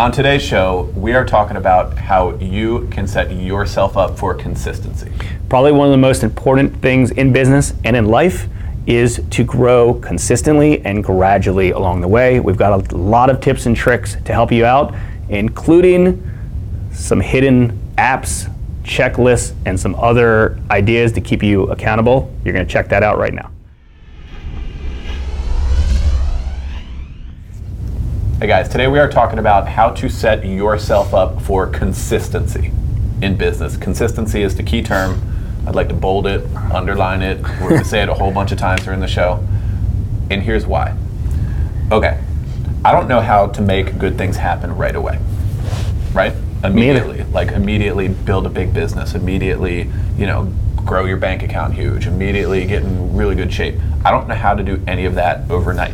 On today's show, we are talking about how you can set yourself up for consistency. Probably one of the most important things in business and in life is to grow consistently and gradually along the way. We've got a lot of tips and tricks to help you out, including some hidden apps, checklists, and some other ideas to keep you accountable. You're going to check that out right now. Hey guys, today we are talking about how to set yourself up for consistency in business. Consistency is the key term. I'd like to bold it, underline it. We're going to say it a whole bunch of times during the show. And here's why. Okay, I don't know how to make good things happen right away. Right? Immediately. Like immediately build a big business, immediately, you know, grow your bank account huge, immediately get in really good shape. I don't know how to do any of that overnight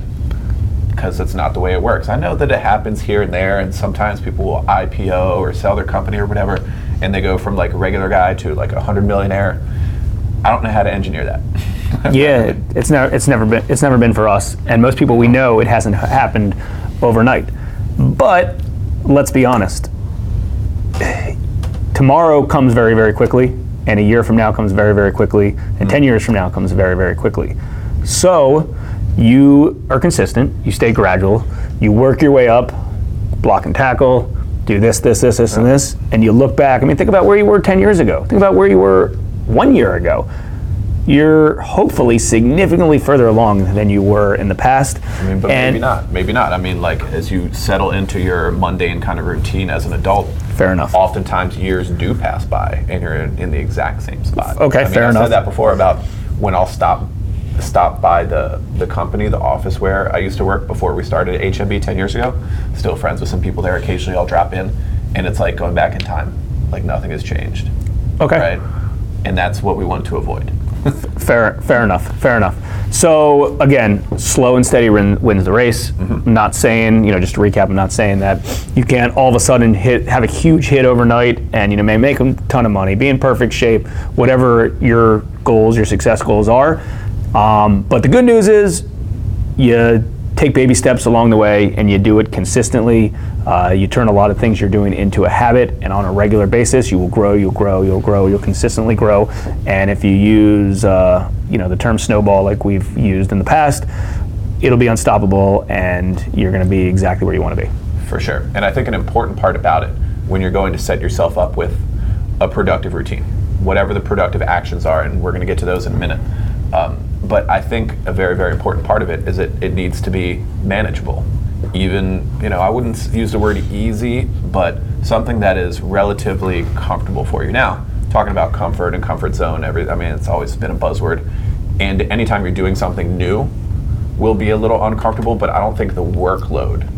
because it's not the way it works. I know that it happens here and there, and sometimes people will IPO or sell their company or whatever, and they go from like a regular guy to like a hundred millionaire. I don't know how to engineer that. yeah, it's never it's never been it's never been for us, and most people we know it hasn't happened overnight. But let's be honest. Tomorrow comes very very quickly, and a year from now comes very very quickly, and mm. ten years from now comes very very quickly. So you are consistent, you stay gradual, you work your way up, block and tackle, do this, this, this, this, and this, and you look back. I mean, think about where you were 10 years ago. Think about where you were one year ago. You're hopefully significantly further along than you were in the past. I mean, but and maybe not. Maybe not. I mean, like as you settle into your mundane kind of routine as an adult. Fair enough. Oftentimes, years do pass by, and you're in, in the exact same spot. Okay, I mean, fair I enough. said that before about when I'll stop stop by the, the company, the office where I used to work before we started HMB 10 years ago. Still friends with some people there. Occasionally I'll drop in, and it's like going back in time. Like nothing has changed. Okay. Right? And that's what we want to avoid. fair, fair enough. Fair enough. So again, slow and steady win, wins the race. Mm-hmm. Not saying, you know, just to recap, I'm not saying that you can't all of a sudden hit have a huge hit overnight and you know may make a ton of money, be in perfect shape, whatever your goals, your success goals are. Um, but the good news is you take baby steps along the way and you do it consistently. Uh, you turn a lot of things you're doing into a habit, and on a regular basis, you will grow, you'll grow, you'll grow, you'll consistently grow. And if you use, uh, you know, the term snowball like we've used in the past, it'll be unstoppable, and you're going to be exactly where you want to be. For sure. And I think an important part about it when you're going to set yourself up with a productive routine, whatever the productive actions are, and we're going to get to those in a minute. Um, but I think a very, very important part of it is that it needs to be manageable. Even, you know, I wouldn't use the word easy, but something that is relatively comfortable for you. Now, talking about comfort and comfort zone, every, I mean, it's always been a buzzword. And anytime you're doing something new, will be a little uncomfortable, but I don't think the workload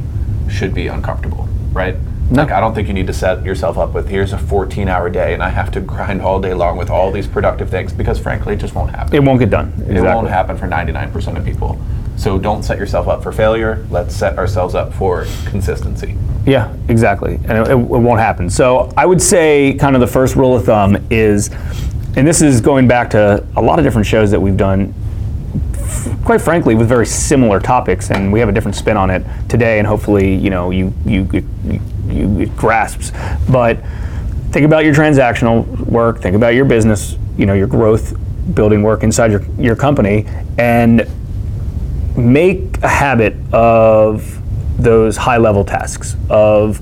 should be uncomfortable, right? No. Like I don't think you need to set yourself up with here's a 14 hour day and I have to grind all day long with all these productive things because frankly it just won't happen. It won't get done. Exactly. It won't happen for 99% of people. So don't set yourself up for failure. Let's set ourselves up for consistency. Yeah, exactly. And it, it, won't happen. So I would say kind of the first rule of thumb is and this is going back to a lot of different shows that we've done quite frankly, with very similar topics, and we have a different spin on it today, and hopefully, you know, you you, you, you it grasps. But think about your transactional work, think about your business, you know, your growth building work inside your, your company, and make a habit of those high level tasks of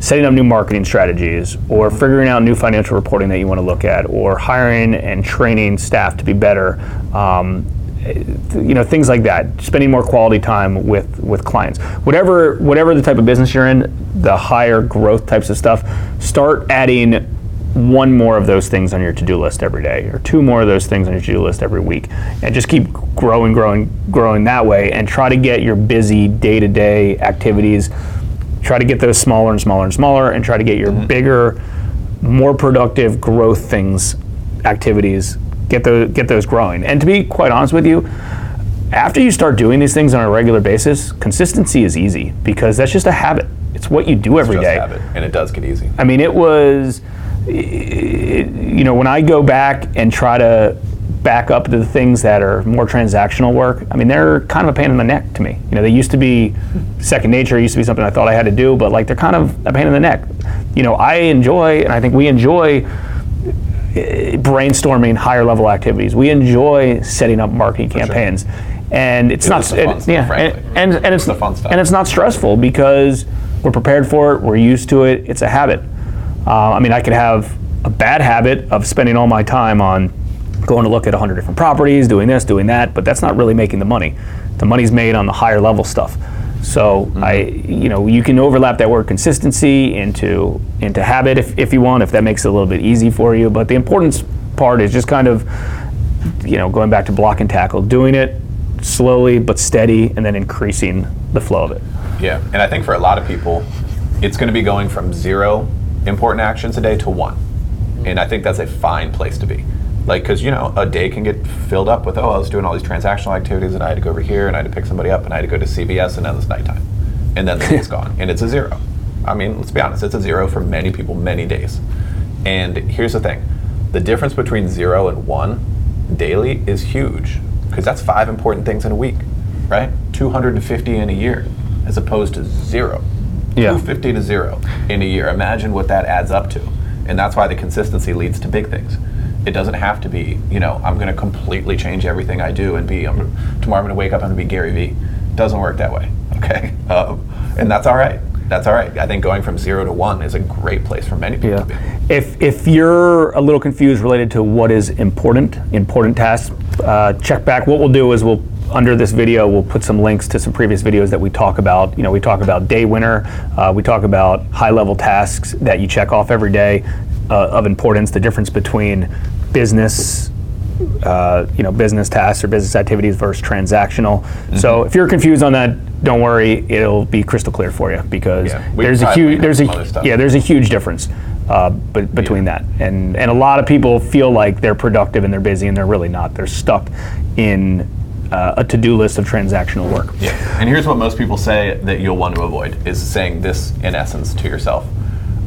setting up new marketing strategies or figuring out new financial reporting that you want to look at or hiring and training staff to be better um, you know things like that spending more quality time with with clients whatever whatever the type of business you're in the higher growth types of stuff start adding one more of those things on your to-do list every day or two more of those things on your to-do list every week and just keep growing growing growing that way and try to get your busy day-to-day activities try to get those smaller and smaller and smaller and try to get your mm-hmm. bigger more productive growth things activities get those get those growing. And to be quite honest with you, after you start doing these things on a regular basis, consistency is easy because that's just a habit. It's what you do every day, habit, and it does get easy. I mean, it was, it, you know, when I go back and try to back up to the things that are more transactional work, I mean, they're kind of a pain in the neck to me. You know, they used to be second nature, used to be something I thought I had to do, but like they're kind of a pain in the neck. You know, I enjoy, and I think we enjoy brainstorming higher level activities. We enjoy setting up marketing campaigns. And it's It not, it- stuff, yeah, frankly. and, and, and it's the fun stuff. and it's not stressful because we're prepared for it, we're used to it, it's a habit. Uh, I mean, I could have a bad habit of spending all my time on going to look at 100 different properties, doing this, doing that, but that's not really making the money. The money's made on the higher level stuff. So mm-hmm. I, you know, you can overlap that word consistency into into habit if, if you want, if that makes it a little bit easy for you. But the importance part is just kind of, you know, going back to block and tackle, doing it slowly but steady, and then increasing the flow of it. Yeah, and I think for a lot of people, it's going to be going from zero important actions a day to one, and I think that's a fine place to be. Like, because you know, a day can get filled up with, oh, I was doing all these transactional activities, and I had to go over here, and I had to pick somebody up, and I had to go to CVS, and then it's nighttime, and then the day's gone, and it's a zero. I mean, let's be honest, it's a zero for many people, many days. And here's the thing: the difference between zero and one daily is huge, because that's five important things in a week, right? 250 in a year, as opposed to zero. Yeah. 250 to zero in a year. Imagine what that adds up to. And that's why the consistency leads to big things. It doesn't have to be, you know, I'm going to completely change everything I do and be, I'm, tomorrow I'm going to wake up and be Gary Vee. Doesn't work that way, okay? Um, and that's all right. That's all right. I think going from zero to one is a great place for many people to be. If, if you're a little confused related to what is important, important tasks, uh, check back. What we'll do is we'll under this video we'll put some links to some previous videos that we talk about. You know, we talk about day winner, uh, we talk about high level tasks that you check off every day uh, of importance, the difference between business uh, you know, business tasks or business activities versus transactional. Mm-hmm. So if you're confused on that, don't worry, it'll be crystal clear for you because Yeah, there's a huge there's a some other stuff. yeah there's a huge difference uh, be- between that and and a lot of people feel like they're productive and they're busy and they're really not. They're stuck in uh, a to-do list of transactional work. Yeah. And here's what most people say that you'll want to avoid is saying this in essence to yourself.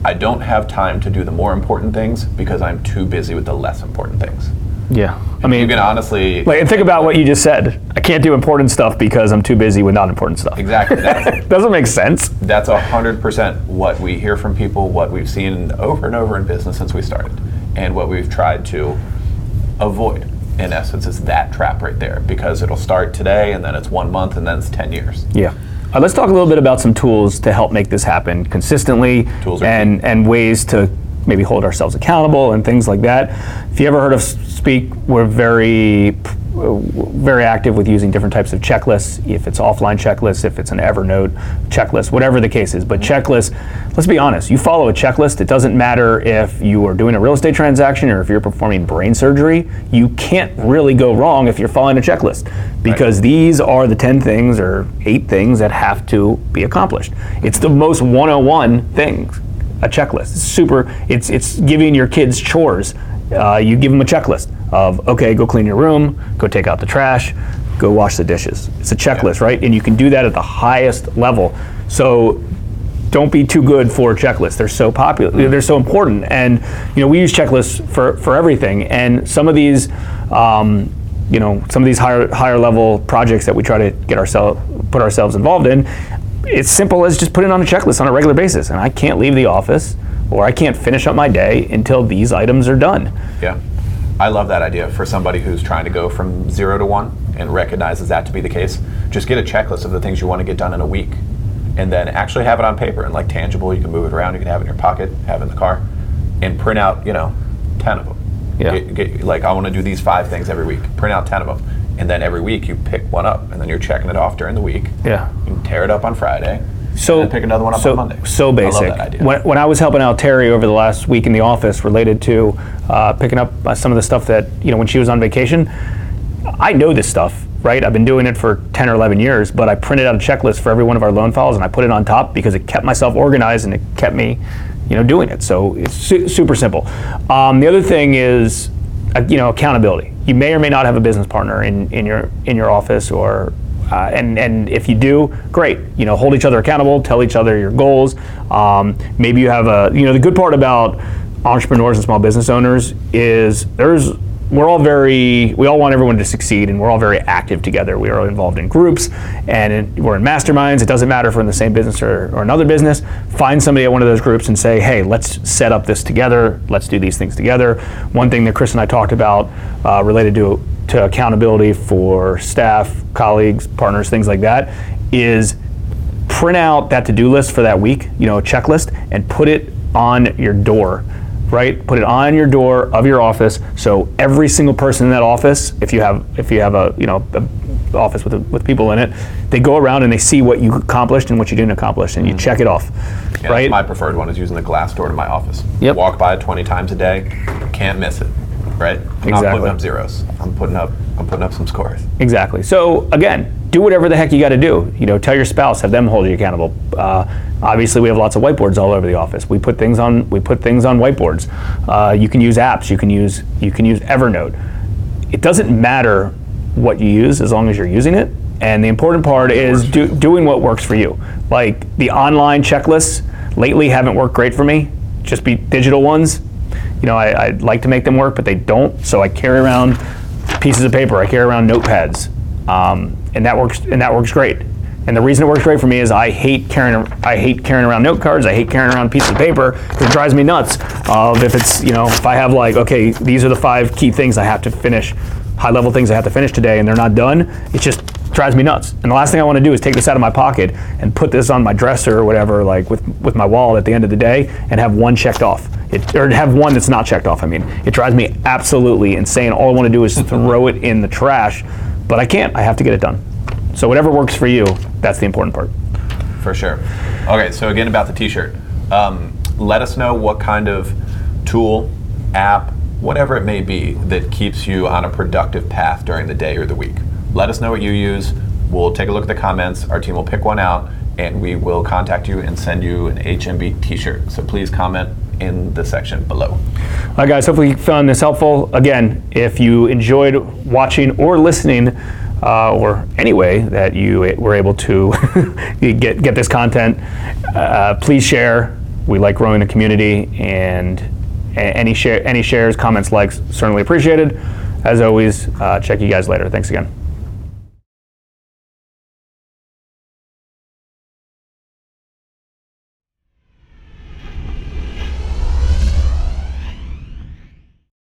I don't have time to do the more important things because I'm too busy with the less important things. Yeah, I mean, You can honestly like, and think about what you just said. I can't do important stuff because I'm too busy with not important stuff. exactly Doesn't make sense. that's a hundred percent what we hear from people, what we've seen over and over in business since we started, and what we've tried to avoid. In essence, is that trap right there because it'll start today and then it's one month and then it's ten years. Yeah. Uh, let's talk a little bit about some tools to help make this happen consistently Tools are and, and ways to maybe hold ourselves accountable and things like that. If you ever heard of Speak, we're very very active with using different types of checklists. If it's offline checklists, if it's an Evernote checklist, whatever the case is. But checklists, let's be honest, you follow a checklist. It doesn't matter if you are doing a real estate transaction or if you're performing brain surgery. You can't really go wrong if you're following a checklist because these are the 10 things or eight things that have to be accomplished. It's the most 101 things, a checklist. It's super, it's, it's giving your kids chores. Uh, you give them a checklist of, okay, go clean your room, go take out the trash, go wash the dishes. It's a checklist, right? And you can do that at the highest level. So don't be too good for checklists. They're so popular. They're so important. And you know, we use checklists for, for everything. And some of these, um, you know, some of these higher higher level projects that we try to get ourselves put ourselves involved in, it's simple as just putting on a checklist on a regular basis. And I can't leave the office or I can't finish up my day until these items are done. Yeah. I love that idea for somebody who's trying to go from zero to one and recognizes that to be the case. Just get a checklist of the things you want to get done in a week and then actually have it on paper and like tangible. You can move it around, you can have it in your pocket, have it in the car, and print out, you know, 10 of them. Yeah. Get, get, like, I want to do these five things every week. Print out 10 of them. And then every week you pick one up and then you're checking it off during the week. Yeah. You can tear it up on Friday. So and pick another one up so, on Monday. So I love basic. that idea. When, when I was helping out Terry over the last week in the office, related to uh, picking up uh, some of the stuff that you know when she was on vacation, I know this stuff, right? I've been doing it for 10 or 11 years, but I printed out a checklist for every one of our loan files and I put it on top because it kept myself organized and it kept me, you know, doing it. So it's su- super simple. Um, the other thing is, uh, you know, accountability. You may or may not have a business partner in, in your in your office or uh, and and if you do, great. You know, hold each other accountable. Tell each other your goals. Um, maybe you have a. You know, the good part about entrepreneurs and small business owners is there's we're all very we all want everyone to succeed and we're all very active together. We are involved in groups and in, we're in masterminds. It doesn't matter if we're in the same business or, or another business. Find somebody at one of those groups and say hey let's set up this together. Let's do these things together. One thing that chris and i talked about uh, related to to accountability for staff colleagues partners things like that is print out that to-do list for that week you know a checklist and put it on your door right? Put it on your door of your office, so every single person in that office, if you have if you have a you know a office with with people in it, they go around and they see what you accomplished and what you didn't accomplish, and you mm-hmm. check it off, Yeah, right? My preferred one is using the glass door to my office. Yep. Walk by it 20 times a day, can't miss it. Right? I'm not putting up zeros. I'm putting up I'm putting up some scores. Exactly. So again, do whatever the heck you got to do. You know, tell your spouse, have them hold you accountable. Uh, obviously, we have lots of whiteboards all over the office. We put things on we put things on whiteboards. Uh, you can use apps. You can use you can use Evernote. It doesn't matter what you use as long as you're using it. And the important part is do, doing what works for you. Like the online checklists lately haven't worked great for me. Just be digital ones. You know, I, I'd like to make them work, but they don't. So I carry around pieces of paper. I carry around notepads, um, and that works. And that works great. And the reason it works great for me is I hate carrying. I hate carrying around note cards. I hate carrying around pieces of paper because it drives me nuts. Of if it's you know if I have like okay these are the five key things I have to finish, high level things I have to finish today, and they're not done. It just drives me nuts. And the last thing I want to do is take this out of my pocket and put this on my dresser or whatever, like with with my wallet at the end of the day, and have one checked off. It, or have one that's not checked off. I mean, it drives me absolutely insane. All I want to do is throw it in the trash, but I can't. I have to get it done. So whatever works for you, that's the important part. For sure. Okay, so again about the T-shirt. Um, let us know what kind of tool, app, whatever it may be that keeps you on a productive path during the day or the week. Let us know what you use. We'll take a look at the comments. Our team will pick one out, and we will contact you and send you an HMB T-shirt. So please comment in the section below. All right, guys, hopefully you found this helpful. Again, if you enjoyed watching or listening, uh, or any way that you were able to get, get this content, uh, please share. We like growing the community, and any, share, any shares, comments, likes, certainly appreciated. As always, uh, check you guys later. Thanks again.